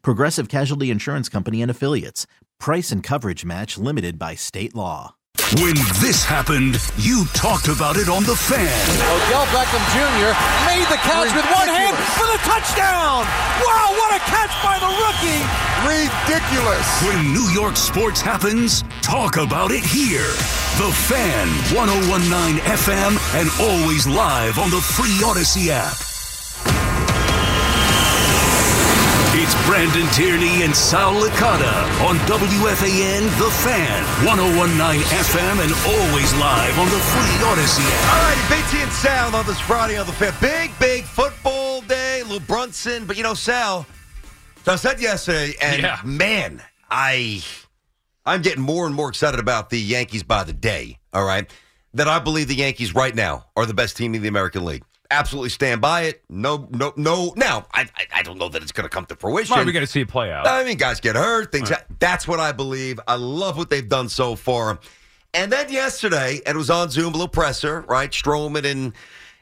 Progressive Casualty Insurance Company and Affiliates. Price and coverage match limited by state law. When this happened, you talked about it on The Fan. Odell Beckham Jr. made the catch with one hand for the touchdown. Wow, what a catch by the rookie. Ridiculous. When New York sports happens, talk about it here. The Fan, 1019 FM, and always live on the free Audacy app. It's Brandon Tierney and Sal Licata on WFAN The Fan, 1019 FM, and always live on the free Audacy app. All right, BT and Sal on this Friday on the Fan. Big, big football day. Lou Brunson. But you know, Sal, so I said yesterday, and Yeah. man, I I'm getting more and more excited about the Yankees by the day. All right. That I believe the Yankees right now are the best team in the American League. Absolutely stand by it. No, no, no. Now, I, I, I don't know that it's going to come to fruition. Well, we got to see it play out. I mean, guys get hurt. Things. ha- That's what I believe. I love what they've done so far. And then yesterday, and it was on Zoom, a little presser, right? Stroman and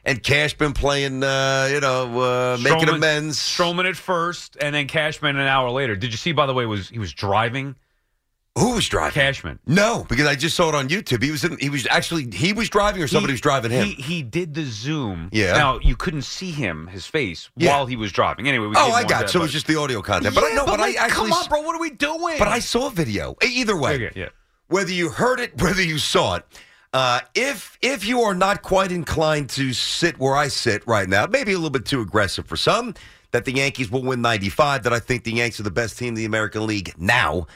and Cashman playing, uh, you know, uh, making amends. Stroman at first, and then Cashman an hour later. Did you see? By the way, was he was driving Who was driving? Cashman? No, because I just saw it on YouTube. He was in, he was actually he was driving, or somebody He- was driving him. He, he did the zoom. Yeah. Now you couldn't see him, his face, Yeah. while he was driving. Anyway, we oh, I got. that, So it was just the audio content. But I know. But, I like, actually. come on, bro. What are we doing? But I saw a video. Either way, Okay, yeah. whether you heard it, whether you saw it, uh, if if you are not quite inclined to sit where I sit right now, maybe a little bit too aggressive for some, that the Yankees will win 95, that I think the Yankees are the best team in the American League now.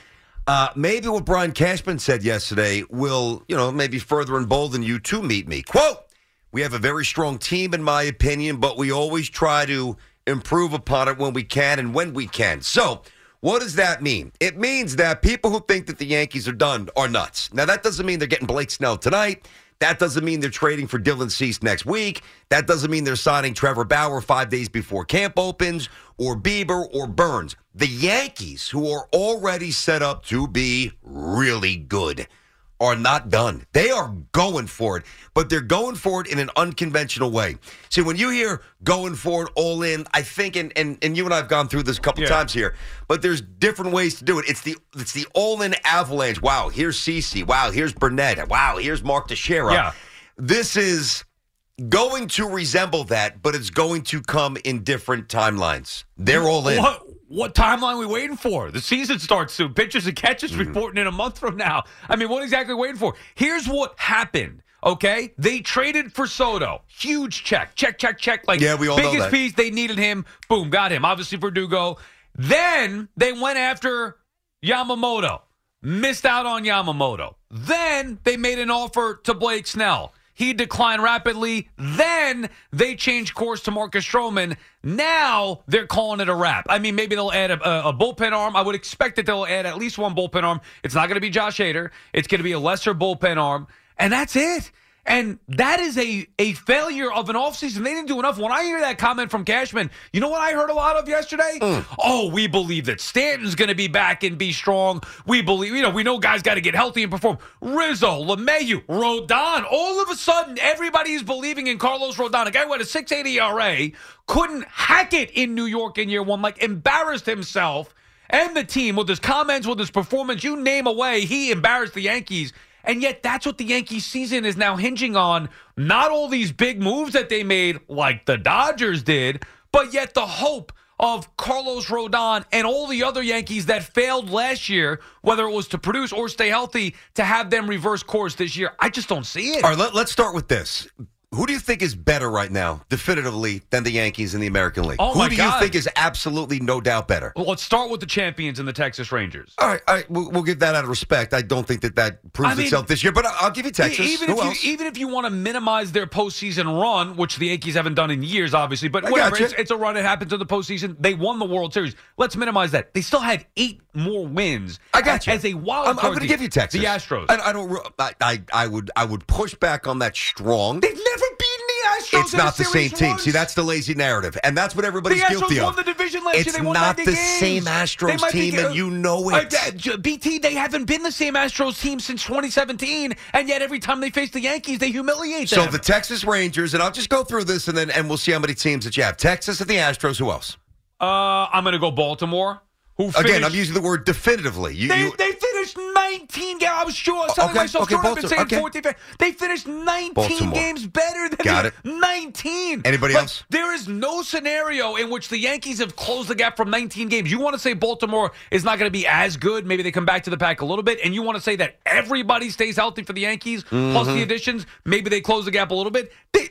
Uh, maybe what Brian Cashman said yesterday will, you know, maybe further embolden you to meet me. Quote, we have a very strong team, in my opinion, but we always try to improve upon it when we can and when we can. So, what does that mean? It means that people who think that the Yankees are done are nuts. Now, that doesn't mean they're getting Blake Snell tonight. That doesn't mean they're trading for Dylan Cease next week. That doesn't mean they're signing Trevor Bauer five days before camp opens, or Bieber, or Burnes. The Yankees, who are already set up to be really good, are not done. They are going for it, but they're going for it in an unconventional way. See, when you hear going for it all in, I think, and and, and you and I have gone through this a couple Yeah. times here, but there's different ways to do it. It's the it's the all in avalanche. Wow, here's CC. Wow, here's Burnett. Wow, here's Mark Teixeira. Yeah. This is going to resemble that, but it's going to come in different timelines. They're all in. What what timeline are we waiting for? The season starts soon. Pitchers and catches Mm-hmm. reporting in a month from now. I mean, what exactly are we waiting for? Here's what happened. Okay, they traded for Soto. Huge check, check, check, check. Like Yeah, we all know biggest piece. They needed him. Boom, got him. Obviously Verdugo. Then they went after Yamamoto. Missed out on Yamamoto. Then they made an offer to Blake Snell. He declined rapidly. Then they changed course to Marcus Stroman. Now they're calling it a wrap. I mean, maybe they'll add a, a, a bullpen arm. I would expect that they'll add at least one bullpen arm. It's not going to be Josh Hader. It's going to be a lesser bullpen arm. And that's it. And that is a, a failure of an offseason. They didn't do enough. When I hear that comment from Cashman, you know what I heard a lot of yesterday? Mm. Oh, we believe that Stanton's going to be back and be strong. We believe, you know, we know guys got to get healthy and perform. Rizzo, LeMahieu, Rodon. All of a sudden, everybody is believing in Carlos Rodon, a guy who had a 680 ERA, couldn't hack it in New York in year one, like embarrassed himself and the team with his comments, with his performance. You name away, he embarrassed the Yankees. And yet, that's what the Yankees season is now hinging on. Not all these big moves that they made, like the Dodgers did, but yet the hope of Carlos Rodon and all the other Yankees that failed last year, whether it was to produce or stay healthy, to have them reverse course this year. I just don't see it. All right, let, let's start with this. Who do you think is better right now, definitively, than the Yankees in the American League? Oh, Who do God. you think is absolutely no doubt better? Well, let's start with the champions and the Texas Rangers. All right, all right we'll, we'll give that out of respect. I don't think that that proves I mean, itself this year, but I'll give you Texas. Even Who if else? you even if you want to minimize their postseason run, which the Yankees haven't done in years, obviously, but whatever, it's, it's a run. It happens in the postseason. They won the World Series. Let's minimize that. They still had eight more wins. I got you. as a wild I'm, card. going to give you Texas. The Astros. I, I don't. I, I I would I would push back on that strong. They've never beaten the Astros. It's not the same series team. See, that's the lazy narrative, and that's what The everybody's Astros guilty won of. the division last it's year. They won not the games. same Astros might be team, and you know Uh, it. uh, BT, they haven't been the same Astros team since 2017, and yet every time they face the Yankees, they humiliate them. so the Texas Rangers, and I'll just go through this, and then and we'll see how many teams that you have. Texas and the Astros. Who else? uh, I'm going to go Baltimore. Who Again, I'm using the word definitively. You, They, you, they finished 19 games. I was sure. Telling Okay, myself, okay, sure, I've been Baltimore, saying okay. 14. They finished 19 Baltimore. games better than Got it. 19. Anybody Like, else? There is no scenario in which the Yankees have closed the gap from 19 games. You want to say Baltimore is not going to be as good? Maybe they come back to the pack a little bit. And you want to say that everybody stays healthy for the Yankees plus Mm-hmm. the additions? Maybe they close the gap a little bit. They,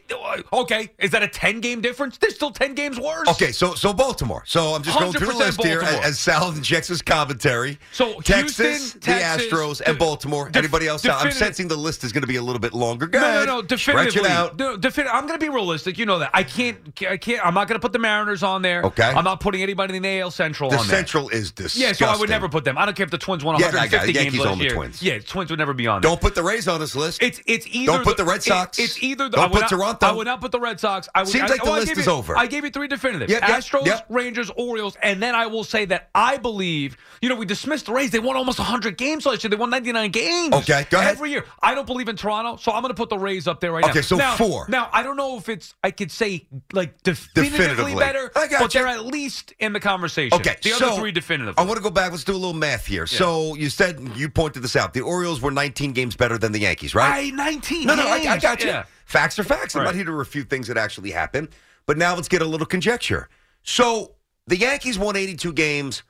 okay, is that a 10 game difference? They're still 10 games worse. Okay, so so Baltimore. So I'm just going through the 100% list here as, as Sal checks his commentary. So Texas, Houston, the Texas, Astros, and Baltimore. Anybody else? I'm sensing the list is going to be a little bit longer. Go No, ahead. no, no. Stretch Definitively, it out. No, defin- I'm going to be realistic. You know that. I can't. I can't. I'm not going to put the Mariners on there. Okay. I'm not putting anybody in the AL Central The on there. Central is disgusting. Yeah, so I would never put them. I don't care if the Twins won 150 Yeah, I got 150 it. games Yankees last the year. Twins. Yeah, Twins would never be on there. Don't put the Rays on this list. It's it's either Don't put the Red it- Sox. it's either the, Don't I would put not, Toronto. I would not put the Red Sox. I would, Seems I, like the oh, I list gave is you- over. I gave you three definitive: Yep, yep, Astros, yep. Rangers, Orioles, and then I will say that I believe. You know, we dismissed the Rays. They won almost 100 games last year. They won 99 games. Okay, go ahead. Every year. I don't believe in Toronto, so I'm going to put the Rays up there right now. Okay, so now, four. Now I don't know if it's I could say like definitively, Definitively. better, I but you. they're at least in the conversation. Okay, the so other three definitive. I want to go back. Let's do a little math here. So you said you pointed this out. The Orioles were 19 games better than the Yankees, right? I 19. No, no, I, I got you. Yeah. Facts are facts. I'm Right. not here to refute things that actually happened. But now let's get a little conjecture. So the Yankees won 82 games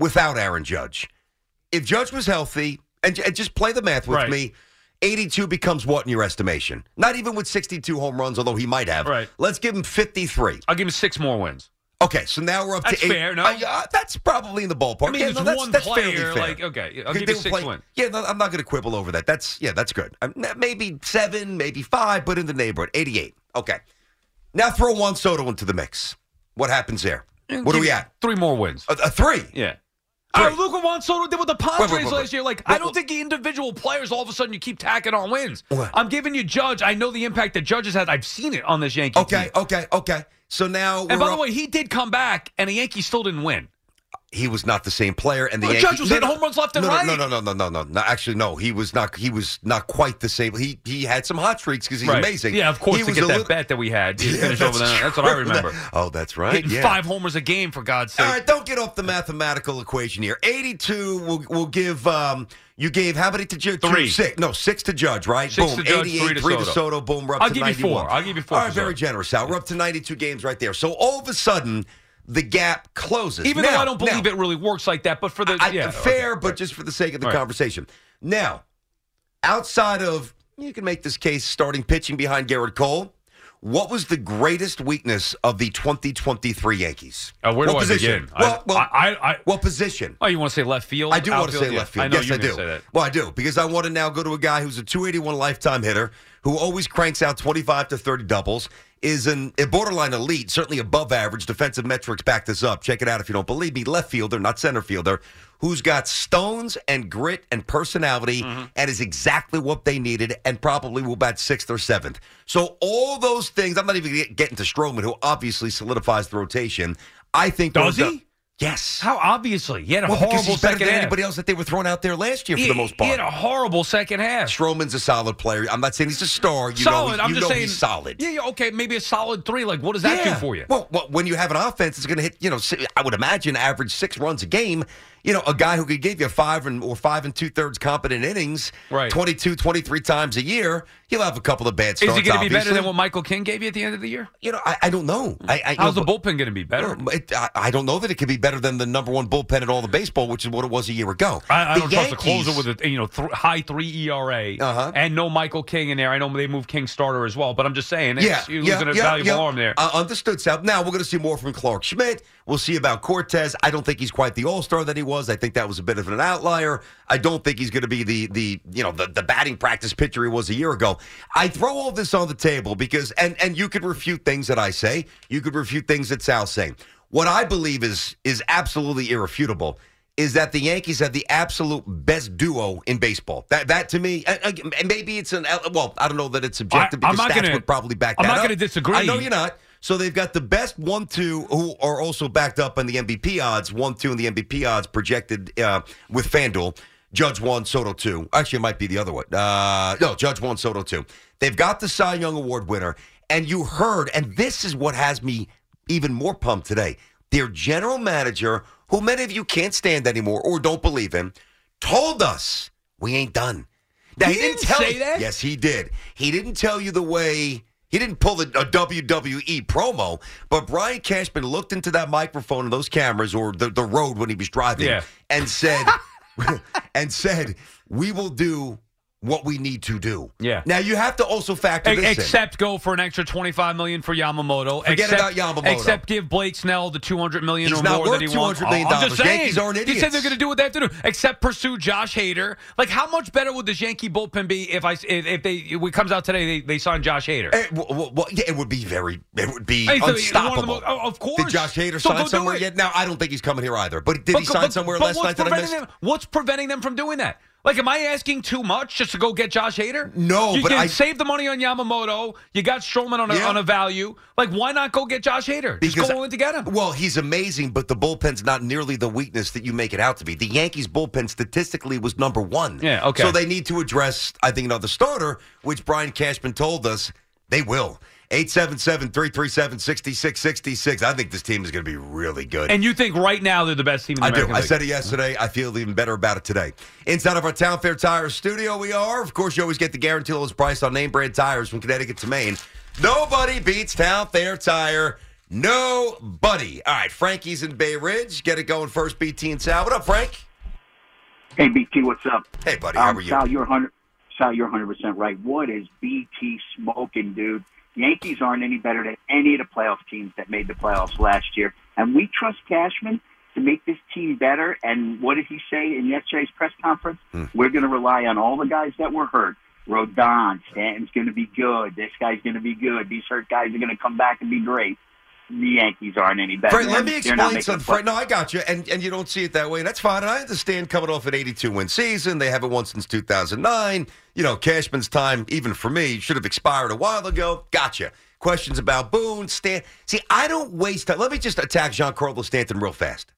without Aaron Judge. If Judge was healthy, and, and just play the math with Right. me, 82 becomes what in your estimation? Not even with 62 home runs, although he might have. Right. Let's give him 53. I'll give him six more wins. Okay, so now we're up That's to eight. fair, no? Uh, that's probably in the ballpark. I mean, yeah, no, that's, one that's fairly fair. Like, okay, I'll give you six wins. Yeah, no, I'm not going to quibble over that. That's yeah, that's good. Um, maybe seven, maybe five, but in the neighborhood, 88. Okay. Now throw Juan Soto into the mix. What happens there? What are we at? Three more wins. A, a three. Yeah. Uh, look what Juan Soto did with the Padres Wait, wait, wait, last year. Like, I don't think the individual players all of a sudden you keep tacking on wins. I'm giving you Judge. I know the impact that Judge has had. I've seen it on this Yankee Okay, team. okay, okay. So now And by the way, he did come back, and the Yankees still didn't win. He was not the same player, and the Well, Yankees Judge was hitting home runs left and no, no, right. No, no, no, no, no, no, no. Actually, no. He was not. He was not quite the same. He he had some hot streaks because he's Right. amazing. Yeah, of course, He to was get that little- bet that we had. He Yeah, finished over there. That's what I remember. Oh, that's right. Hitting yeah. five homers a game, for God's sake. All right, don't get off the mathematical equation here. 82 will will give um you gave how many to Judge? Three. Six. No, six to Judge, right? Six boom. to Judge, 88, three to three to Soto. Boom, we're up I'll to give you four. I'll give you four All right, very generous, Al. We're up to 92 games right there. So all of a sudden, the gap closes. Even though I don't believe now, it really works like that, but for the I, yeah, fair, okay, but right. just for the sake of the conversation. Now, outside of you can make this case starting pitching behind Gerrit Cole. What was the greatest weakness of the 2023 Yankees? Uh, where do what I position? begin? Well, I- well, I- I- what position? Oh, you want to say left field? I do want to say left field. I know yes, I do. Well, I do because I want to now go to a guy who's a 281 lifetime hitter who always cranks out 25 to 30 doubles. Is an, a borderline elite, certainly above average. Defensive metrics back this up. Check it out if you don't believe me. Left fielder, not center fielder, who's got stones and grit and personality Mm-hmm. and is exactly what they needed and probably will bat sixth or seventh. So all those things, I'm not even get- getting to Stroman, who obviously solidifies the rotation. I think Does he? Yes. How obviously? He had a Well, because horrible he's better second than half. anybody else that they were throwing out there last year for he, the most part. he had a horrible second half. Stroman's a solid player. I'm not saying he's a star. You solid. know, I'm just saying he's solid. Yeah, yeah, okay, maybe a solid three. Like, what does that Yeah. do for you? Well, well, when you have an offense that's going to hit, you know, I would imagine average six runs a game, you know, a guy who could give you five and or five and two thirds competent innings, Right. 22, 23 times a year, he'll have a couple of bad starts. Is he going to be better than what Michael King gave you at the end of the year? You know, I, I don't know. I, I, How's you the bullpen going to be better? It, I, don't know that it could be better than the number one bullpen in all the baseball, which is what it was a year ago. I, don't trust a Yankees- closer with a you know th- high three ERA Uh-huh. and no Michael King in there. I know they moved King starter as well, but I'm just saying, Yeah, you're yeah, losing a yeah, valuable yeah. arm there. Uh, understood, Sal. Now we're going to see more from Clarke Schmidt. We'll see about Cortes. I don't think he's quite the All Star that he was. I think that was a bit of an outlier. I don't think he's going to be the the you know the, the batting practice pitcher he was a year ago. I throw all this on the table because and and you could refute things that I say. You could refute things that Sal's saying. What I believe is is absolutely irrefutable is that the Yankees have the absolute best duo in baseball. That that to me, and, maybe it's an well, I don't know that it's subjective I- I'm because not stats gonna- would probably back that up. I'm not gonna disagree. I know you're not. So they've got the best one two who are also backed up on the MVP odds. One two in the MVP odds projected uh, with FanDuel. Judge one, Soto two. Actually, it might be the other one. Uh, no, Judge one, Soto two. They've got the Cy Young Award winner, and you heard, and this is what has me even more pumped today. Their general manager, who many of you can't stand anymore or don't believe in, told us we ain't done. Now, He he, didn't, didn't tell say that? Yes, he did. He didn't tell you the way. He didn't pull a, a WWE promo, but Brian Cashman looked into that microphone and those cameras or the, the road when he was driving Yeah. and said, and said, we will do what we need to do. Yeah. Now you have to also factor this in. except go for an extra 25 million for Yamamoto. Forget except, about Yamamoto. Except give Blake Snell the 200 million He's or not more worth that he wants. $200 million. I'm just saying. Yankees aren't He said they're going to do what they have to do. Except pursue Josh Hader. Like, how much better would this Yankee bullpen be if I if, if they if it comes out today they, they sign Josh Hader? Eh, well, well, yeah, it would be very, it would be Hey, so of unstoppable. most- oh, of course. Did Josh Hader So sign somewhere yet? Now, I don't think he's coming here either. But did he sign but- somewhere but last night that I missed? Them, what's preventing them from doing that? Like, am I asking too much just to go get Josh Hader? No, you but can I- save the money on Yamamoto. You got Stroman on a, Yeah. on a value. Like, why not go get Josh Hader? Just Because- go in to get him. Well, he's amazing, but the bullpen's not nearly the weakness that you make it out to be. The Yankees bullpen statistically was number one. Yeah, okay. So they need to address, I think, another starter, which Brian Cashman told us they will. 877-337-6666. I think this team is going to be really good. And you think right now they're the best team in the I do. American I said it yesterday. I feel even better about it today. Inside of our Town Fair Tires studio, we are. Of course, you always get the guaranteed lowest price on name brand tires from Connecticut to Maine. Nobody beats Town Fair Tire. Nobody. All right, Frankie's in Bay Ridge. Get it going first, BT and Sal. What up, Frank? Hey, BT, what's up? Hey, buddy. How Um, are you? Sal, you're 100. Sal, you're 100 percent right. What is BT smoking, dude? Yankees aren't any better than any of the playoff teams that made the playoffs last year, and we trust Cashman to make this team better. And what did he say in yesterday's press conference? Hmm. We're going to rely on all the guys that were hurt. Rodon, Stanton's going to be good. This guy's going to be good. These hurt guys are going to come back and be great. The Yankees aren't any better. Let me explain something. Frank, no, I got you, and and you don't see it that way, and that's fine. And I understand coming off an 82 win season. They haven't won since 2009. You know, Cashman's time, even for me, should have expired a while ago. Gotcha. Questions about Boone, Stan. See, I don't waste time. Let me just attack Giancarlo Stanton real fast.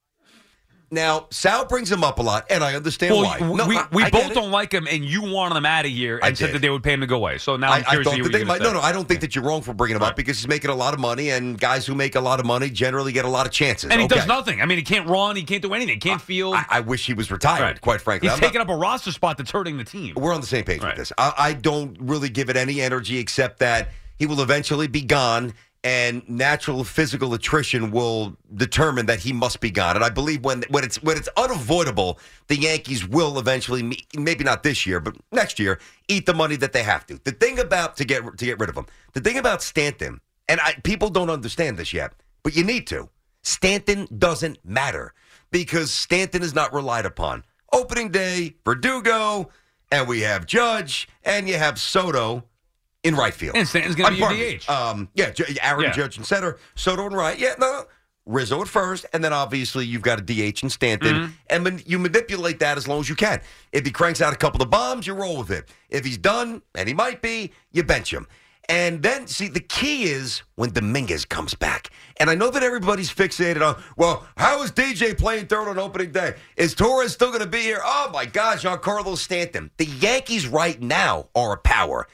Now, Sal brings him up a lot, and I understand Well, why. we, No, we, we I both don't like him, and you wanted him out of here I and said that they would pay him to go away. So now I, I'm I curious thought to hear they might. No, no, I don't think that you're wrong for bringing him up because he's making a lot of money, and guys who make a lot of money generally get a lot of chances. And he Okay. does nothing. I mean, he can't run. He can't do anything. He can't feel. I, I wish he was retired, Right. quite frankly. He's I'm not- taking up a roster spot that's hurting the team. We're on the same page Right. with this. I, I don't really give it any energy except that he will eventually be gone, and natural physical attrition will determine that he must be gone. And I believe when when it's when it's unavoidable, the Yankees will eventually, maybe not this year, but next year, eat the money that they have to. The thing about to get to get rid of him, the thing about Stanton, and I, people don't understand this yet, but you need to. Stanton doesn't matter because Stanton is not relied upon. Opening day, Verdugo, and we have Judge, and you have Soto in right field. And Stanton's gonna Uh, be pardon your me. DH. Um, yeah, Aaron Yeah. Judge and center, Soto and right. Yeah, no, Rizzo at first, and then obviously you've got a DH and Stanton, Mm-hmm. and man, you manipulate that as long as you can. If he cranks out a couple of bombs, you roll with it. If he's done, and he might be, you bench him. And then, see, the key is when Dominguez comes back. And I know that everybody's fixated on, well, how is DJ playing third on opening day? Is Torres still going to be here? Oh, my gosh, Giancarlo Stanton. The Yankees right now are a power.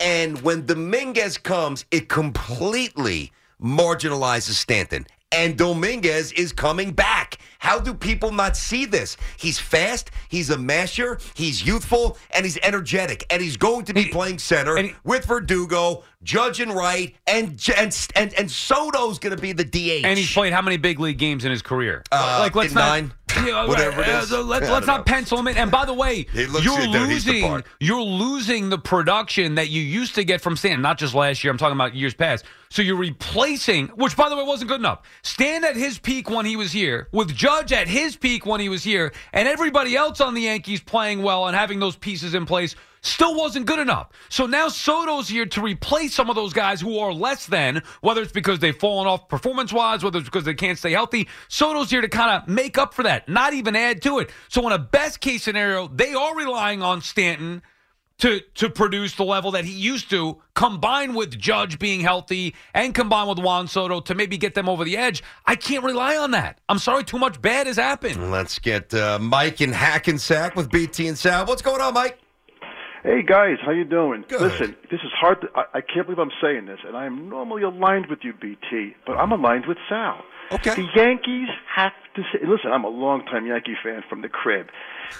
And when Dominguez comes, it completely marginalizes Stanton. And Dominguez is coming back. How do people not see this? He's fast, he's a masher, he's youthful, and he's energetic, and he's going to be playing center he- with Verdugo, Judge and right, and and and, and Soto's going to be the DH. And he's played how many big league games in his career? Uh, let's in not, nine, Yeah, whatever it uh, is. uh, Let's, I let's don't know. pencil him in. And by the way, you're he- he's the losing you're losing the production that you used to get from Stan. Not just last year. I'm talking about years past. So you're replacing, which by the way wasn't good enough. Stan at his peak when he was here, with Judge at his peak when he was here, and everybody else on the Yankees playing well and having those pieces in place still wasn't good enough. So now Soto's here to replace some of those guys who are less than, whether it's because they've fallen off performance wise, whether it's because they can't stay healthy. Soto's here to kind of make up for that, not even add to it. So in a best case scenario, they are relying on Stanton to to produce the level that he used to, combined with Judge being healthy and combined with Juan Soto to maybe get them over the edge. I can't rely on that. I'm sorry, too much bad has happened. Let's get uh, Mike in Hackensack with BT and Sal. What's going on, Mike? Hey guys, how you doing? Good. Listen, this is hard. To, I, I can't believe I'm saying this, and I am normally aligned with you, BT, but I'm aligned with Sal. Okay. The Yankees have to say. Listen, I'm a longtime Yankee fan from the crib.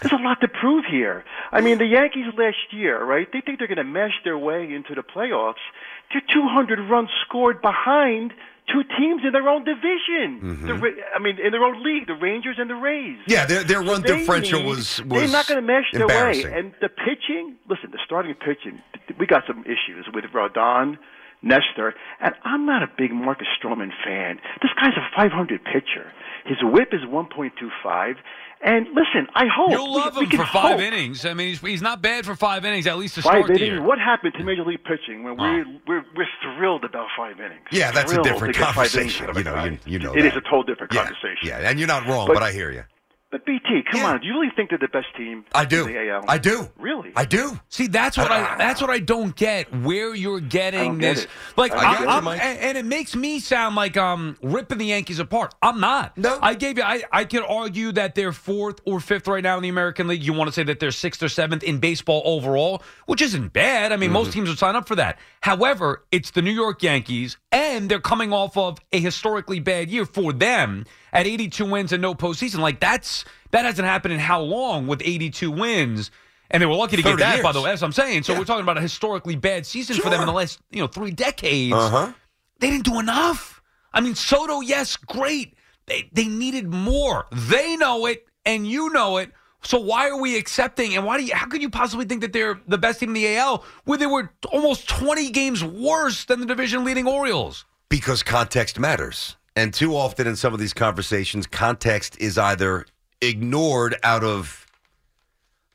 There's a lot to prove here. I mean, the Yankees last year, right? They think they're going to mash their way into the playoffs. They're 200 runs scored behind two teams in their own division. The, I mean, in their own league, the Rangers and the Rays. Mm-hmm. Yeah, their their run differential need- was was They're not going to mash their way. And the pitching, listen, the starting pitching, we got some issues with Rodon, Nestor, and I'm not a big Marcus Stroman fan. This guy's a 500 pitcher. His whip is 1.25. And listen, I hope You'll love we him can for five hope. innings. I mean, he's, he's not bad for five innings, at least to Five start the innings. year. What happened to Major League pitching when we're, we're we're thrilled about five innings? yeah, that's a different to get five innings conversation. out of a You know, you, you know It is that. a total different yeah, conversation. Yeah, and you're not wrong, but, But- I hear you. But BT, come Yeah. on, do you really think they're the best team? I do. In the AL? I do. Really? I do. See, that's what I Ah. that's what I don't get. Where you're getting don't get this, it. like, I I get it, I'm, Mike. and, and it makes me sound like um ripping the Yankees apart. I'm not. No. I gave you. I I could argue that they're fourth or fifth right now in the American League. You want to say that they're sixth or seventh in baseball overall, which isn't bad. I mean, Mm-hmm. most teams would sign up for that. However, it's the New York Yankees, and they're coming off of a historically bad year for them at 82 wins and no postseason. Like that's that hasn't happened in how long with 82 wins. And they were lucky to get 30 that, by the way. as I'm saying. So Yeah. we're talking about a historically bad season for them in the last, you know, three decades. Uh-huh. They didn't do enough. I mean, Soto, yes, great. They they needed more. They know it, and you know it. So why are we accepting? And why do you? How could you possibly think that they're the best team in the AL where they were almost 20 games worse than the division-leading Orioles? Because context matters. And too often in some of these conversations, context is either ignored out of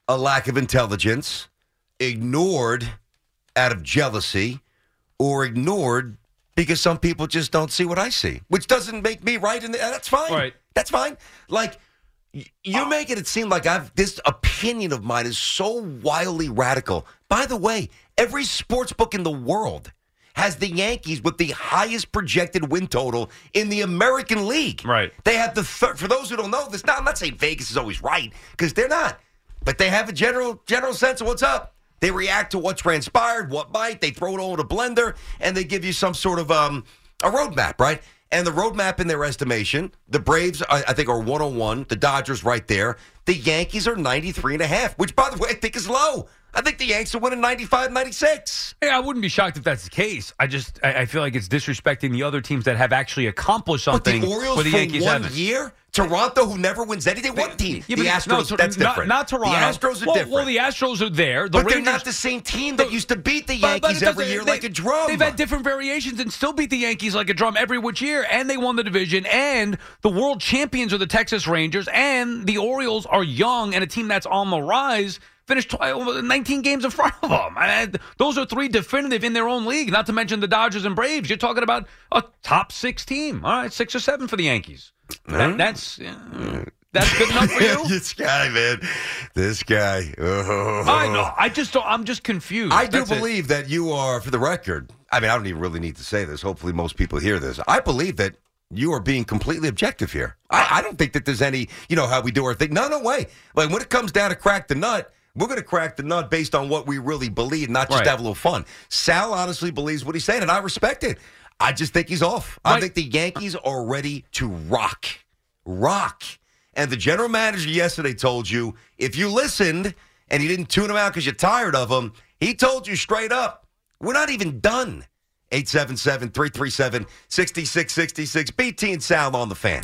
a lack of intelligence, ignored out of jealousy, or ignored because some people just don't see what I see, which doesn't make me right. And that's fine. Right. That's fine. Like, you're ah. making it seem like I've this opinion of mine is so wildly radical. By the way, every sports book in the world has the Yankees with the highest projected win total in the American League. Right. They have the third. For those who don't know this, now I'm not saying Vegas is always right because they're not, but they have a general general sense of what's up. They react to what transpired, what might. They throw it all in a blender, and they give you some sort of um, a roadmap, right? And the roadmap, in their estimation, the Braves, I, I think, are 101. The Dodgers, right there. The Yankees are 93 and a half, which, by the way, I think is low. I think the Yankees are winning 95, 96. Hey, I wouldn't be shocked if that's the case. I just I, I feel like it's disrespecting the other teams that have actually accomplished something. But the Orioles the for Yankees one haven't. year, Toronto, who never wins anything, one team. Yeah, the Astros, no, that's not, different. Not Toronto. The Astros are well, different. Well, the Astros are there. The but they're not the same team that used to beat the Yankees every year they- like a drum. They've had different variations and still beat the Yankees like a drum every which year, and they won the division. And the world champions are the Texas Rangers, and the Orioles are young and a team that's on the rise. Finished tw- uh, 19 games in front of them. I mean, those are three definitive in their own league. Not to mention the Dodgers and Braves. You're talking about a top six team. All right, six or seven for the Yankees. That, that's uh, that's good enough for you. this guy, man. This guy. Oh. I know. I just don't. I'm just confused. I do That's it. believe that you are, for the record, I mean, I don't even really need to say this. Hopefully, most people hear this. I believe that you are being completely objective here. I, I don't think that there's any, you know, how we do our thing. No, no way. Like, when it comes down to crack the nut, we're going to crack the nut based on what we really believe, not just Right. have a little fun. Sal honestly believes what he's saying, and I respect it. I just think he's off. I think the Yankees are ready to rock. Rock. And the general manager yesterday told you if you listened and you didn't tune him out because you're tired of him, he told you straight up, we're not even done. 877 337 6666. BT and Sal on the fan.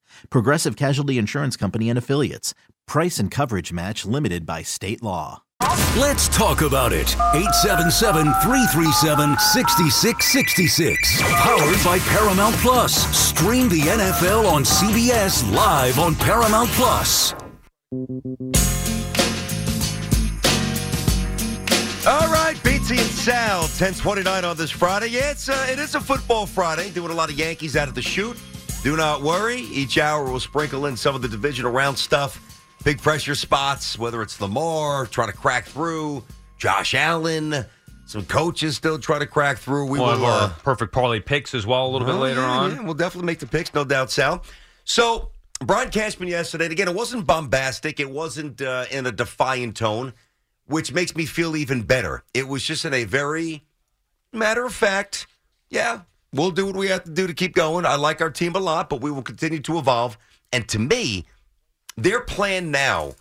Progressive Casualty Insurance Company and Affiliates. Price and coverage match limited by state law. Let's talk about it. 877 337 6666. Powered by Paramount Plus. Stream the NFL on CBS live on Paramount Plus. All right, BT and Sal, 1029 on this Friday. Yeah, it's, uh, it is a football Friday. Doing a lot of Yankees out of the shoot. Do not worry. Each hour we'll sprinkle in some of the divisional round stuff. Big pressure spots, whether it's Lamar trying to crack through, Josh Allen, some coaches still trying to crack through. We One of will. our Uh, perfect parlay picks as well a little bit Oh, later yeah, on. yeah, we'll definitely make the picks, no doubt, Sal. So, Brian Cashman yesterday, and again, it wasn't bombastic. It wasn't uh, in a defiant tone, which makes me feel even better. It was just in a very matter of fact, yeah, we'll do what we have to do to keep going. I like our team a lot, but we will continue to evolve. And to me, their plan now,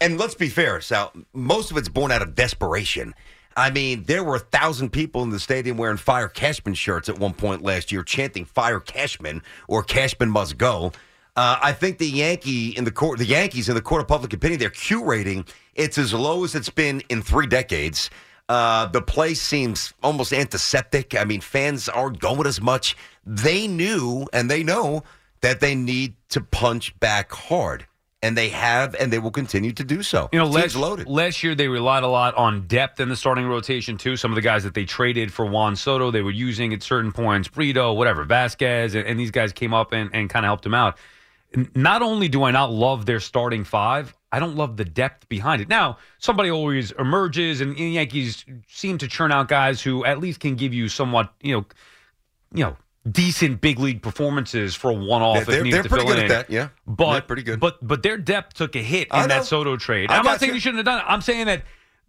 and let's be fair, Sal, most of it's born out of desperation. I mean, there were a thousand people in the stadium wearing Fire Cashman shirts at one point last year, chanting "Fire Cashman" or "Cashman must go." Uh, I think the Yankee in the court, the Yankees in the court of public opinion, their Q rating, it's as low as it's been in three decades. Uh, the place seems almost antiseptic. I mean, fans aren't going as much. They knew and they know that they need to punch back hard, and they have, and they will continue to do so. You know, last, loaded. last year they relied a lot on depth in the starting rotation too. Some of the guys that they traded for Juan Soto, they were using at certain points, Brito, whatever, Vasquez, and, and these guys came up and, and kind of helped them out. Not only do I not love their starting five, I don't love the depth behind it. Now, somebody always emerges, and the Yankees seem to churn out guys who at least can give you somewhat, you know, you know, decent big league performances for a one-off. They're- if needed they're to pretty fill good in. at that, yeah. but They're pretty good. But but their depth took a hit in that Soto trade. I I'm not saying you. you shouldn't have done it. I'm saying that.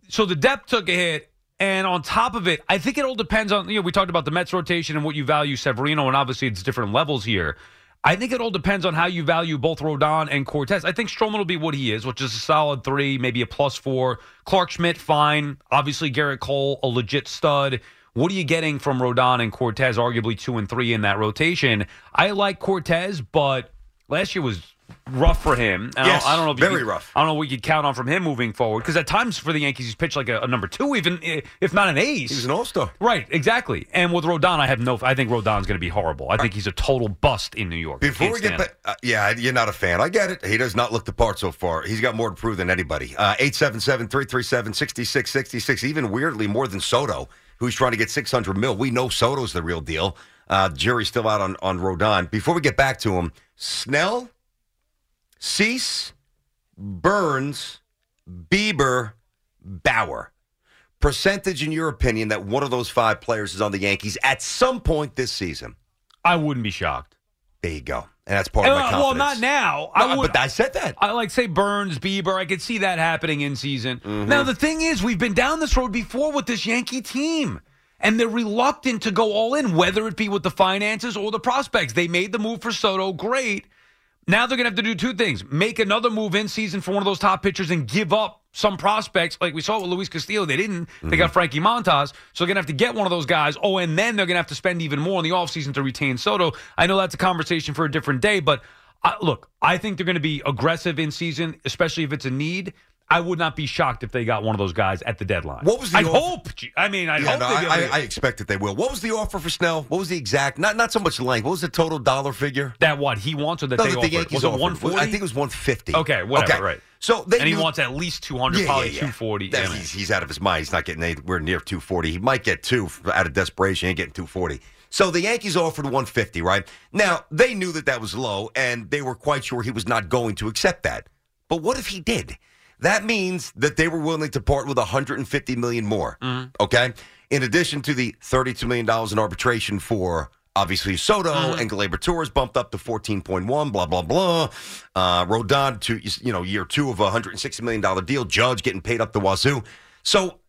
So the depth took a hit, and on top of it, I think it all depends on. You know, we talked about the Mets rotation and what you value Severino, and obviously it's different levels here. I think it all depends on how you value both Rodon and Cortes. I think Stroman will be what he is, which is a solid three, maybe a plus four. Clarke Schmidt, fine. Obviously, Gerrit Cole, a legit stud. What are you getting from Rodon and Cortes, arguably two and three in that rotation? I like Cortes, but last year was rough for him. And I don't- Yes, I don't know if very could- rough. I don't know what you could count on from him moving forward because at times for the Yankees he's pitched like a, a number two, even if not an ace. He's an all star. Right, exactly. And with Rodon, I have no. I think Rodon's going to be horrible. I think he's a total bust in New York. Before we get back, uh, yeah, you're not a fan. I get it. He does not look the part so far. He's got more to prove than anybody. Uh, 877 337 6666, even weirdly more than Soto, who's trying to get 600 mil. We know Soto's the real deal. Uh, jury's still out on, on Rodon. Before we get back to him, Snell, Cease, Burnes, Bieber, Bauer. Percentage, in your opinion, that one of those five players is on the Yankees at some point this season? I wouldn't be shocked. There you go. And that's part of my Uh, confidence. well, not now. No, I would. but I said that. I like say Burnes, Bieber. I could see that happening in season. Mm-hmm. Now the thing is, we've been down this road before with this Yankee team, and they're reluctant to go all in, whether it be with the finances or the prospects. They made the move for Soto, great. Now they're going to have to do two things: make another move in season for one of those top pitchers, and give up some prospects, like we saw with Luis Castillo. They didn't. They Mm-hmm. got Frankie Montas, so they're going to have to get one of those guys. Oh, and then they're going to have to spend even more in the offseason to retain Soto. I know that's a conversation for a different day, but Uh, look, I think they're going to be aggressive in season, especially if it's a need. I would not be shocked if they got one of those guys at the deadline. What was the offer? hope. I mean, I Yeah, hope no, they I, I. I expect that they will. What was the offer for Snell? What was the exact? Not not so much length. What was the total dollar figure? that what he wants or that No, they that offered. the Yankees was it offered. 140? I think it was 150. Okay, whatever, right. So they and he knew- wants at least 200, Yeah, probably yeah, yeah. 240. That- Yeah, man. he's, he's out of his mind. He's not getting anywhere near 240. He might get two out of desperation. He ain't getting 240. So the Yankees offered 150, right? Now, they knew that that was low, and they were quite sure he was not going to accept that. But what if he did? That means that they were willing to part with 150 million more. Mm-hmm. Okay? In addition to the 32 million dollars in arbitration for obviously Soto Mm-hmm. and Gleyber Torres bumped up to 14.1 blah blah blah. Uh Rodon to you know year 2 of a 160 million dollar deal, Judge getting paid up the wazoo. So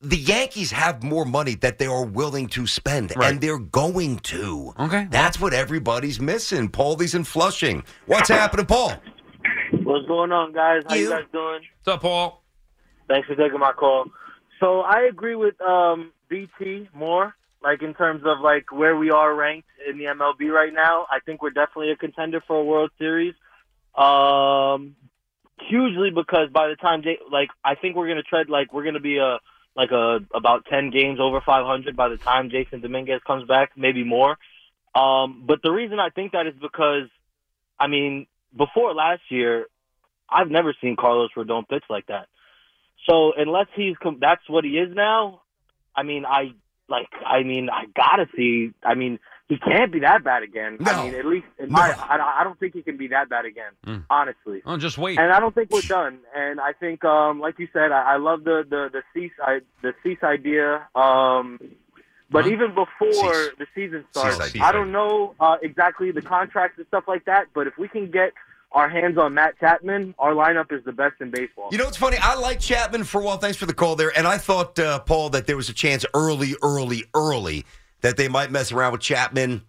the Yankees have more money that they are willing to spend, Right. and they're going to. Okay. That's what everybody's missing. Paulie's in Flushing. What's happening, Paul? What's going on, guys? How you, You. guys doing? What's up, Paul? Thanks for taking my call. So I agree with um, BT more, like in terms of like where we are ranked in the MLB right now. I think we're definitely a contender for a World Series. Um, hugely because by the time they like, I think we're gonna tread like we're gonna be a like a about ten games over 500 by the time Jasson Dominguez comes back, maybe more. Um, but the reason I think that is because, I mean, before last year, I've never seen Carlos Rodon pitch like that. So unless he's com- that's what he is now, I mean, I like, I mean, I gotta see. I mean, he can't be that bad again. No. I mean, at least in No. my, I, I don't think he can be that bad again. Mm. Honestly. Oh, just wait. And I don't think we're done. And I think, um, like you said, I, I love the the the cease I, the cease idea. Um, but Huh? even before Cease. the season starts, Cease. I don't know uh, exactly the contracts and stuff like that. But if we can get our hands on Matt Chapman, our lineup is the best in baseball. You know what's funny? I like Chapman for a while. Thanks for the call there. And I thought, uh, Paul, that there was a chance early, early, early that they might mess around with Chapman.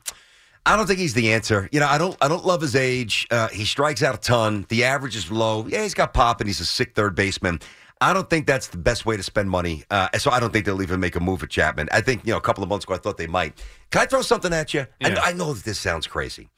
I don't think he's the answer. You know, I don't. I don't love his age. Uh, he strikes out a ton. The average is low. Yeah, he's got pop, and he's a sick third baseman. I don't think that's the best way to spend money. Uh, so I don't think they'll even make a move at Chapman. I think you know a couple of months ago I thought they might. Can I throw something at you? Yeah. I, I know that this sounds crazy.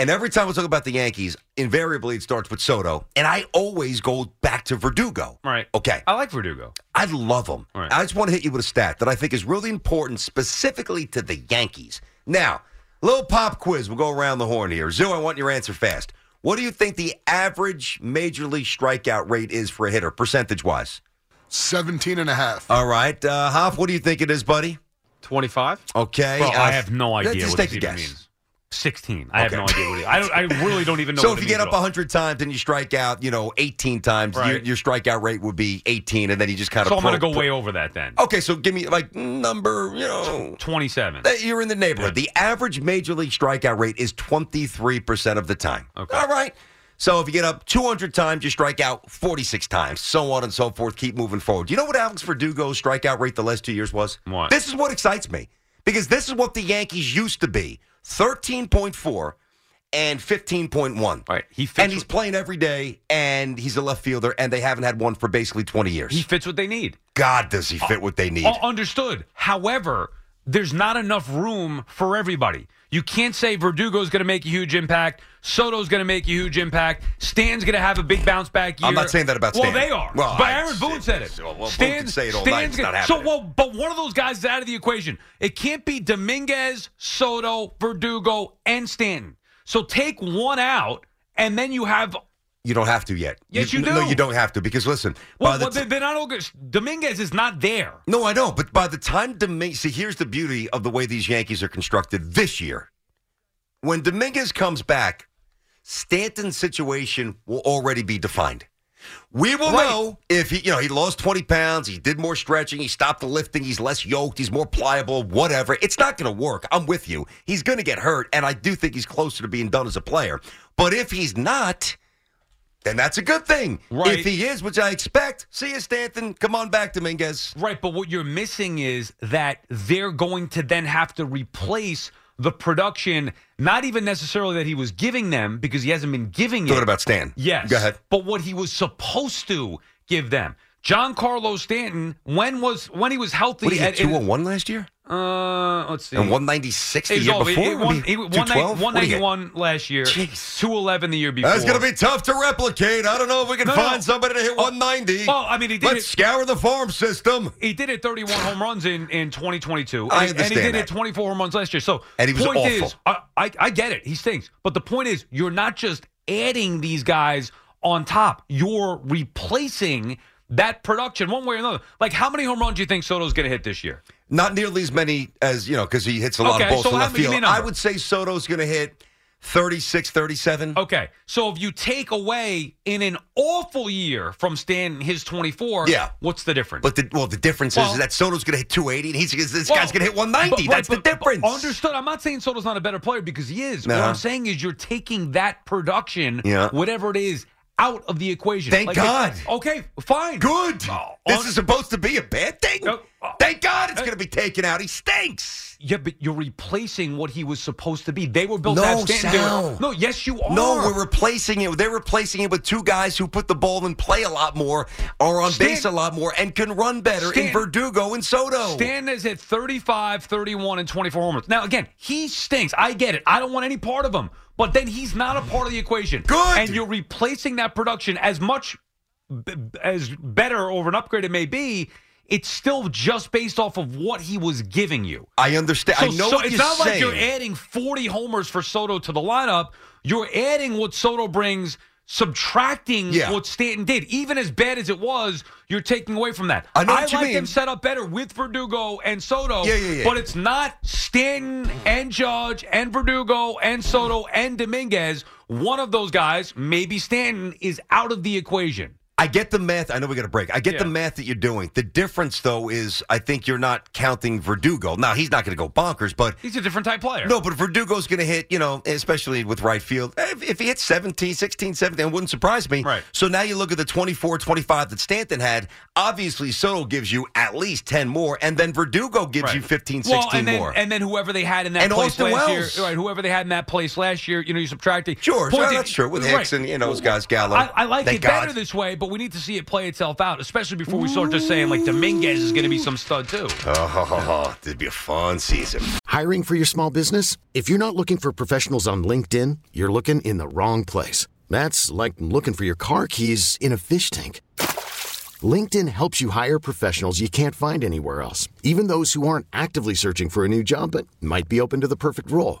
And every time we talk about the Yankees, invariably it starts with Soto, and I always go back to Verdugo. Right. Okay. I like Verdugo. I love him. All right. I just want to hit you with a stat that I think is really important, specifically to the Yankees. Now, little pop quiz. We'll go around the horn here. Zoo, I want your answer fast. What do you think the average major league strikeout rate is for a hitter, percentage wise? 17 and a half. All right. Uh, Hoff, what do you think it is, buddy? 25? Okay. Bro, uh, I have no idea Just what take this a even guess. means. 16. I have no idea what it I, don't, I really don't even know So if you get up at 100 times and you strike out, you know, 18 times, your, Right. your strikeout rate would be 18, and then you just kind of. So I'm going to go pro- way over that then. Okay, so give me like number, you know, 27. you're in the neighborhood. The average major league strikeout rate is 23% of the time. Okay. All right. So if you get up 200 times, you strike out 46 times, so on and so forth. Keep moving forward. You know what Alex Verdugo's strikeout rate the last two years was? What? This is what excites me because this is what the Yankees used to be 13.4 and 15.1. Right. He fits And he's playing every day, and he's a left fielder, and they haven't had one for basically 20 years. He fits what they need. God, does he fit uh, what they need? Oh, understood. However, there's not enough room for everybody. You can't say Verdugo's going to make a huge impact. Soto's going to make a huge impact. Stan's going to have a big bounce back year. I'm not saying that about Well, they are. Well, but I- Aaron Boone said it. Well, can say it all night. It's gonna- so well, but one of those guys is out of the equation. It can't be Dominguez, Soto, Verdugo, and Stanton. So take one out, and then you have. You don't have to yet. Yes, you No, do. No, you don't have to because listen. Well, the well, they- they're not all good. Dominguez is not there. no, I know, but by the time Dominguez, see, here's the beauty of the way these Yankees are constructed this year. When Dominguez comes back, Stanton's situation will already be defined. We will Right. know if he, you know, he lost 20 pounds, he did more stretching, he stopped the lifting, he's less yoked, he's more pliable, whatever. It's not going to work. I'm with you. He's going to get hurt, and I do think he's closer to being done as a player. But if he's not, then that's a good thing. Right. If he is, which I expect, see you, Stanton. Come on back, Dominguez. Right, but what you're missing is that they're going to then have to replace the production, not even necessarily that he was giving them because he hasn't been giving it. Talking about Stan. Yes. Go ahead. But what he was supposed to give them. Giancarlo Stanton, when was when he was healthy What he at- get, 201 last year? Uh, let's see. And 196 the year all- before? he Would won- be he 212? What do you get? 191 last year. Jeez. 211 the year before. That's going to be tough to replicate. I don't know if we can No, no. find somebody to hit 190. Well, I mean, he did Let's scour the farm system. He did it 31 home runs in, in 2022. I and, he- and he did that. it 24 home runs last year. So And he was point awful. is, I, I, I get it. He stinks. But the point is, you're not just adding these guys on top. You're replacing that production one way or another. Like, how many home runs do you think Soto's going to hit this year? Not nearly as many as, you know, because he hits a lot Okay, of balls so to how left many- field. I would say Soto's going to hit 36, 37. Okay, so if you take away in an awful year from Stan his 24, Yeah. what's the difference? But the, well, the difference Well- is that Soto's going to hit 280 and he's this Well, guy's going to hit 190. but- That's but- the but- difference. Understood. I'm not saying Soto's not a better player because he is. What I'm saying is you're taking that production, Yeah. whatever it is, out of the equation. Thank Like, God. it- okay, fine. Good. Oh, this is supposed to be a bad thing. No, uh, Thank God it's uh, going to be taken out. He stinks. Yeah, but you're replacing what he was supposed to be. They were built No, to have Stanton. They were- Sal. no, yes, you are. No, we're replacing it. They're replacing it with two guys who put the ball in play a lot more, are on Stan- base a lot more, and can run better in Stan- Verdugo and Soto. Stan is at 35, 31, and 24 homers. Now, again, he stinks. I get it. I don't want any part of him. But then he's not a part of the equation. Good. And you're replacing that production as much b- as better or an upgrade it may be. It's still just based off of what he was giving you. I understand. I know so it's not saying. like you're adding 40 homers for Soto to the lineup. You're adding what Soto brings, subtracting Yeah. what Stanton did. Even as bad as it was, you're taking away from that. I know you like mean. them set up better with Verdugo and Soto. Yeah, yeah, yeah. But it's not Stanton and Judge and Verdugo and Soto and Dominguez. One of those guys, maybe Stanton, is out of the equation. I get the math. I know we got a break. I get Yeah. the math that you're doing. The difference, though, is I think you're not counting Verdugo. Now, he's not going to go bonkers, but He's a different type player. No, but Verdugo's going to hit, you know, especially with right field. If, if he hits 17, 16, 17, it wouldn't surprise me. Right. So now you look at the 24, 25 that Stanton had. Obviously, Soto gives you at least 10 more, and then Verdugo gives Right. you 15, 16 and then, more. And then whoever they had in that And place Austin last Wells. year, right? Whoever they had in that place last year, you know, you subtracting. Sure, that's true. With right. Hicks and, you know, those guys, Gallo. I, I like Thank it better this way, but we need to see it play itself out, especially before we start just saying like Dominguez is going to be some stud too. Oh, this would be a fun season. Hiring for your small business? If you're not looking for professionals on LinkedIn, you're looking in the wrong place. That's like looking for your car keys in a fish tank. LinkedIn helps you hire professionals you can't find anywhere else, even those who aren't actively searching for a new job but might be open to the perfect role.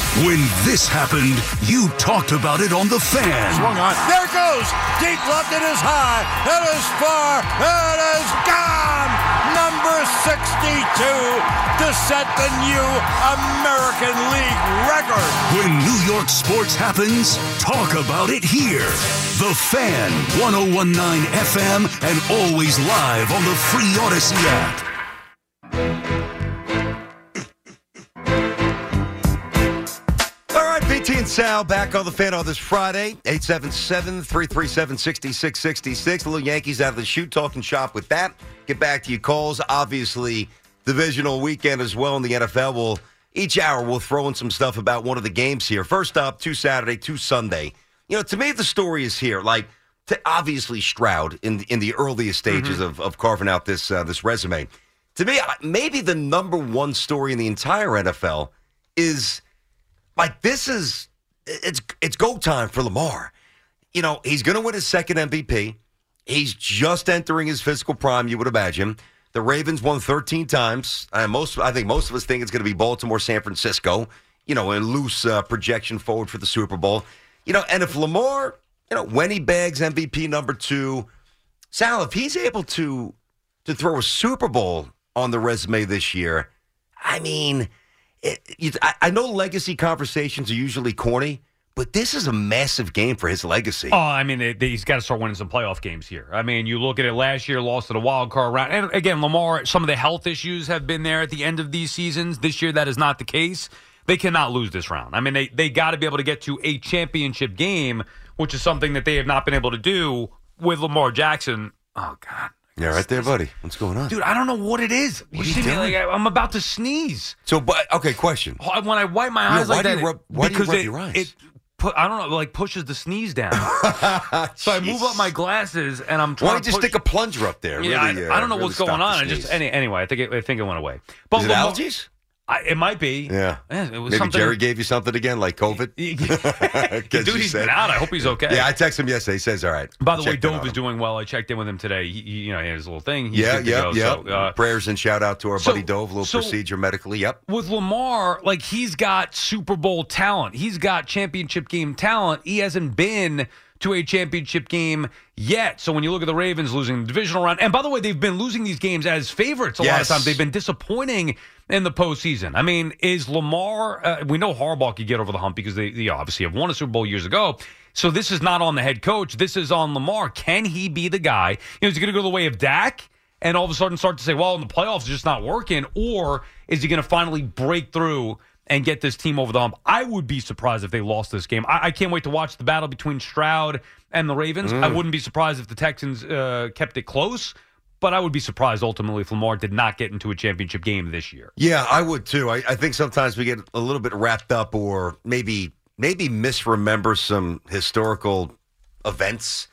When this happened, you talked about it on The Fan. Swung on. There it goes. Deep left. It is high. It is far. It is gone. Number 62 to set the new American League record. When New York sports happens, talk about it here. The Fan, 1019 FM, and always live on the free Audacy app. BT and Sal back on the fan on this Friday. 877 337 6666. The little Yankees out of the shoot talking shop with that. Get back to your calls. Obviously, divisional weekend as well in the NFL. We'll, each hour, we'll throw in some stuff about one of the games here. First up, two Saturday, two Sunday. You know, to me, the story is here. Like, to obviously Stroud in in the earliest stages of, of carving out this uh, this resume. To me, maybe the number one story in the entire NFL is like this is it's it's go time for Lamar. You know, he's going to win his second MVP. He's just entering his physical prime, you would imagine. The Ravens won 13 times. And most I think most of us think it's going to be Baltimore, San Francisco, you know, in loose uh, projection forward for the Super Bowl. You know, and if Lamar, you know, when he bags MVP number 2, Sal, if he's able to to throw a Super Bowl on the resume this year, I mean, it, I, I know legacy conversations are usually corny, but this is a massive game for his legacy. Oh, I mean, they, they- he's got to start winning some playoff games here. I mean, you look at it last year, lost to the wild card round. And again, Lamar, some of the health issues have been there at the end of these seasons. This year, that is not the case. They cannot lose this round. I mean, they, they got to be able to get to a championship game, which is something that they have not been able to do with Lamar Jackson. Oh, God. Yeah, right there, buddy. What's going on? Dude, I don't know what it is. You see me like I- I'm about to sneeze. So, but okay, question. When I wipe my eyes why like that, rub- why do you rub it, your eyes? it put I don't know, like pushes the sneeze down. so I move up my glasses and I'm trying Why don't to you push- stick a plunger up there? Yeah, I, uh, I don't know really what's going on. I just any, anyway, I think it, I think it went away. But Is it allergies? I, it might be. Yeah. Eh, it was Maybe something- Jerry gave you something again, like COVID. Dude, he's been out. I hope he's okay. Yeah, I texted him yesterday. He says, "All right." By the way, Dove is doing well. I checked in with him today. He, you know, he had his little thing. He's Yeah, yeah, go. yeah. So, uh, Prayers and shout out to our so- buddy Dove. A little so- procedure medically. Yep. with Lamar, like he's got Super Bowl talent. He's got championship game talent. He hasn't been to a championship game yet. So when you look at the Ravens losing the divisional round, and by the way, they've been losing these games as favorites a lot of times. They've been disappointing in the postseason. I mean, is Lamar? Uh, we know Harbaugh could get over the hump because they, they obviously have won a Super Bowl years ago. So this is not on the head coach. This is on Lamar. Can he be the guy? You know, is he going to go the way of Dak? and all of a sudden start to say, well, in the playoffs, it's just not working? Or is he going to finally break through and get this team over the hump? I would be surprised if they lost this game. I, I can't wait to watch the battle between Stroud and the Ravens. Mm. I wouldn't be surprised if the Texans uh, kept it close, but I would be surprised ultimately if Lamar did not get into a championship game this year. Yeah, I would too. I, I think sometimes we get a little bit wrapped up, or maybe maybe misremember some historical events,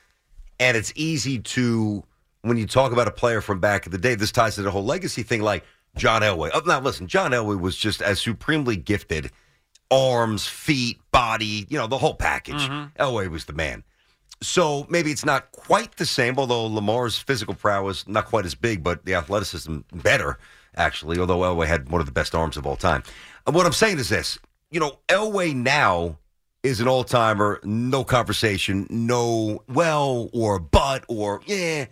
and it's easy to when you talk about a player from back in the day. This ties to the whole legacy thing, like John Elway. Oh, now listen, John Elway was just as supremely gifted, arms, feet, body, you know, the whole package. Mm-hmm. Elway was the man. So maybe it's not quite the same, although Lamar's physical prowess not quite as big, but the athleticism better, actually, although Elway had one of the best arms of all time. And what I'm saying is this you know, Elway now is an all timer, no conversation, no well or but or yeah,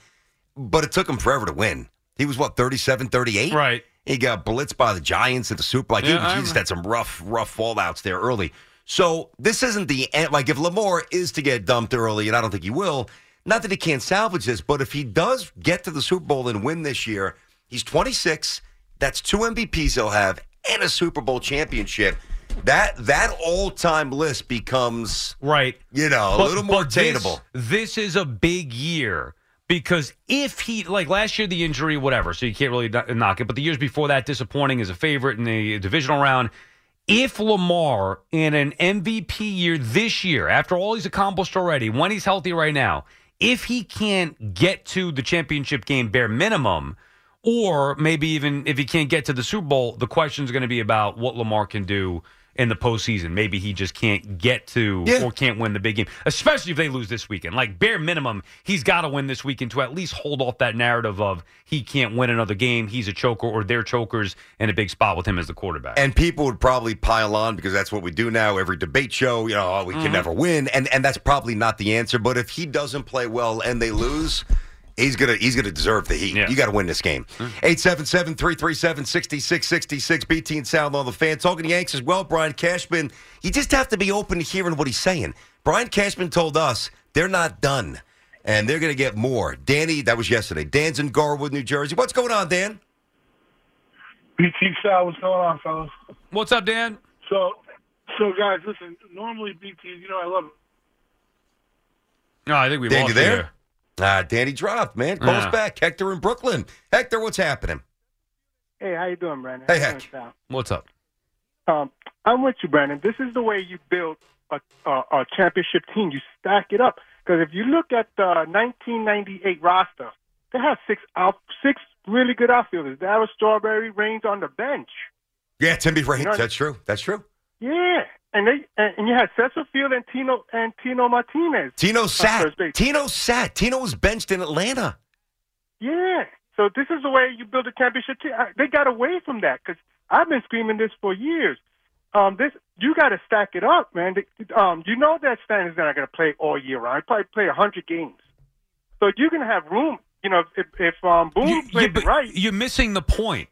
but it took him forever to win. He was what, 37, 38? Right. He got blitzed by the Giants at the Super. Like Yeah, he, he just had some rough, rough fallouts there early. So this isn't the end. Like if Lamar is to get dumped early, and I don't think he will. Not that he can't salvage this, but if he does get to the Super Bowl and win this year, he's 26. That's two MVPs he'll have and a Super Bowl championship. That that all time list becomes right. You know, a But- little more but this- attainable. This, is a big year because if he like last year the injury whatever, so you can't really knock it. But the years before that, disappointing as a favorite in the divisional round. If Lamar in an MVP year this year, after all he's accomplished already, when he's healthy right now, if he can't get to the championship game bare minimum, or maybe even if he can't get to the Super Bowl, the question is going to be about what Lamar can do in the postseason. Maybe he just can't get to Yeah. or can't win the big game, especially if they lose this weekend. Like bare minimum, he's got to win this weekend to at least hold off that narrative of he can't win another game. He's a choker or they're chokers in a big spot with him as the quarterback. And people would probably pile on because that's what we do now. Every debate show, you know, oh, we can Mhm. never win, and and that's probably not the answer. But if he doesn't play well and they lose, he's gonna he's gonna deserve the heat. You got to win this game. Mm. 877-337-6666 BT and Sal on the fan talking to Yanks as well. Brian Cashman, you just have to be open to hearing what he's saying. Brian Cashman told us they're not done. And they're going to get more. Danny, that was yesterday. Dan's in Garwood, New Jersey. What's going on, Dan? BT Sal, what's going on, fellas? What's up, Dan? So, so guys, listen. Normally, BT, you know, I love. No, I think we Dan, lost you there? Here. Ah, Danny dropped, man. Calls Yeah. back. Hector in Brooklyn. Hector, what's happening? Hey, how you doing, Brandon? Hey, How Heck. What's up? Um, I'm with you, Brandon. This is the way you build a, a, a championship team. You stack it up. Because if you look at the 1998 roster, they have six out, six really good outfielders. They have a Strawberry Raines on the bench. Yeah, Timmy Raines. You know- That's true. That's true. Yeah, and they and, and you had Cecil Field and Tino and Tino Martinez. Tino on sat. Tino sat. Tino was benched in Atlanta. Yeah. So this is the way you build a championship team. I- They got away from that because I've been screaming this for years. Um, this you got to stack it up, man. The- Um, you know that Stan is not going to play all year round. He probably play hundred games, so you're going to have room. You know, if if um, Boone You- plays yeah, but right, You're missing the point.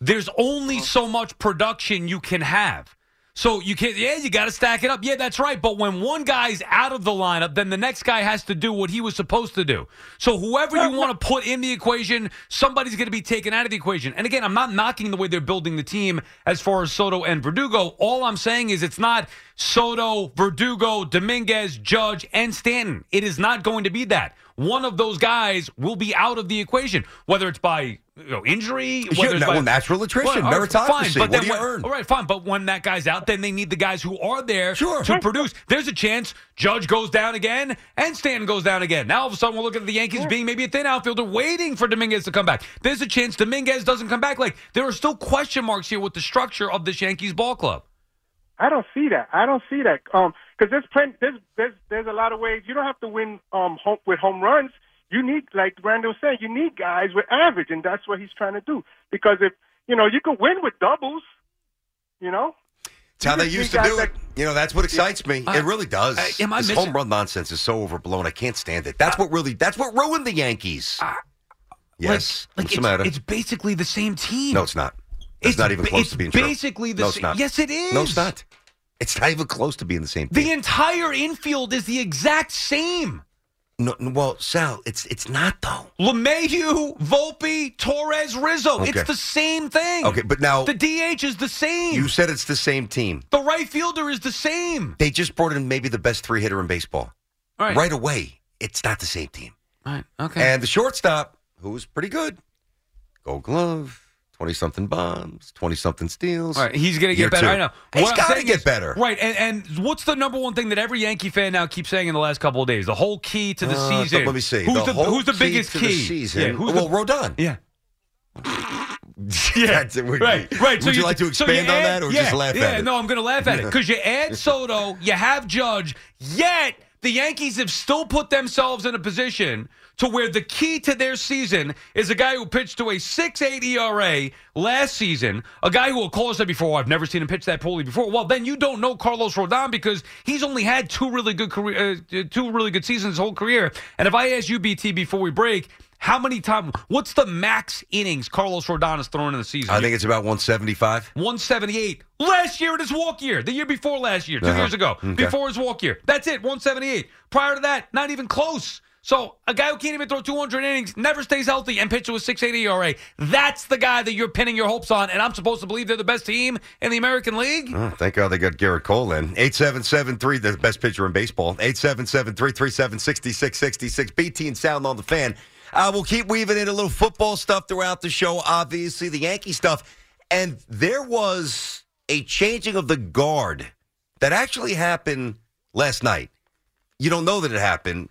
there's only so much production you can have. So you can't, yeah, you got to stack it up. Yeah, that's right. But when one guy's out of the lineup, then the next guy has to do what he was supposed to do. So whoever you want to put in the equation, somebody's going to be taken out of the equation. And again, I'm not knocking the way they're building the team as far as Soto and Verdugo. All I'm saying is it's not Soto, Verdugo, Dominguez, Judge, and Stanton. It is not going to be that. One of those guys will be out of the equation, whether it's by you know, injury, whether it's no, by natural attrition, all right, uh, meritocracy. Fine, but What then do you when- earn? All right, fine. But when that guy's out, then they need the guys who are there sure. to produce. There's a chance Judge goes down again and Stanton goes down again. Now all of a sudden we're looking at the Yankees being maybe a thin outfielder waiting for Dominguez to come back. There's a chance Dominguez doesn't come back. Like there are still question marks here with the structure of this Yankees ball club. I don't see that. I don't see that. Um, because there's plenty. There's there's there's a lot of ways. You don't have to win um home, with home runs. You need, like Randall said, you need guys with average, and that's what he's trying to do. Because if you know, you can win with doubles. You know. It's how they used to guys do it. You know, that's what excites me. Uh, it really does. uh, am I this missing- home run nonsense is so overblown. I can't stand it. That's what really. That's what ruined the Yankees. yes. like What's it's, the matter? it's basically the same team. no, it's not. It's, not even close to being true. basically the no, it's same- not. Yes, it is. No, it's not. It's not even close to being the same thing. The entire infield is the exact same. No, no, well, Sal, it's it's not though. LeMahieu, Volpe, Torres, Rizzo. Okay. It's the same thing. Okay, but now The DH is the same. you said it's the same team. the right fielder is the same. They just brought in maybe the best three hitter in baseball. Right. Right away, it's not the same team. Right. Okay. And the shortstop, who was pretty good, Gold Glove, twenty something bombs, twenty something steals. All right, he's going to get better. two. I know. He's What got to get is- better. Right, and and what's the number one thing that every Yankee fan now keeps saying in the last couple of days? The whole key to the Uh, season. Let me see. Who's the, whole who's the key biggest to key? The season. Yeah, who's well, the, Rodon. yeah. That's it. Would- Right, right. Would you, like to so you expand on that, or yeah, just laugh yeah, at it? Yeah, no, I'm going to laugh at it because you add Soto, you have Judge, yet the Yankees have still put themselves in a position to where the key to their season is a guy who pitched to a 6.8 ERA last season, a guy who, of course, said before, I've never seen him pitch that poorly before. Well, then you don't know Carlos Rodon because he's only had two really good career, uh, two really good seasons his whole career. And if I ask you, BT, before we break, how many times? What's the max innings Carlos Rodon has thrown in the season? I think it's about 175. 178 last year in his walk year, the year before last year, 2 Uh-huh. years ago, Okay. before his walk year. That's it, 178. Prior to that, not even close. So a guy who can't even throw 200 innings, never stays healthy, and pitches with 680 ERA. That's the guy that you're pinning your hopes on, and I'm supposed to believe they're the best team in the American League. Oh, thank God they got Gerrit Cole in. 877-3, the best pitcher in baseball. 877-337-6666. BT and Sal on the fan. Uh, we'll keep weaving in a little football stuff throughout the show, obviously, the Yankee stuff. And there was a changing of the guard that actually happened last night. You don't know that it happened,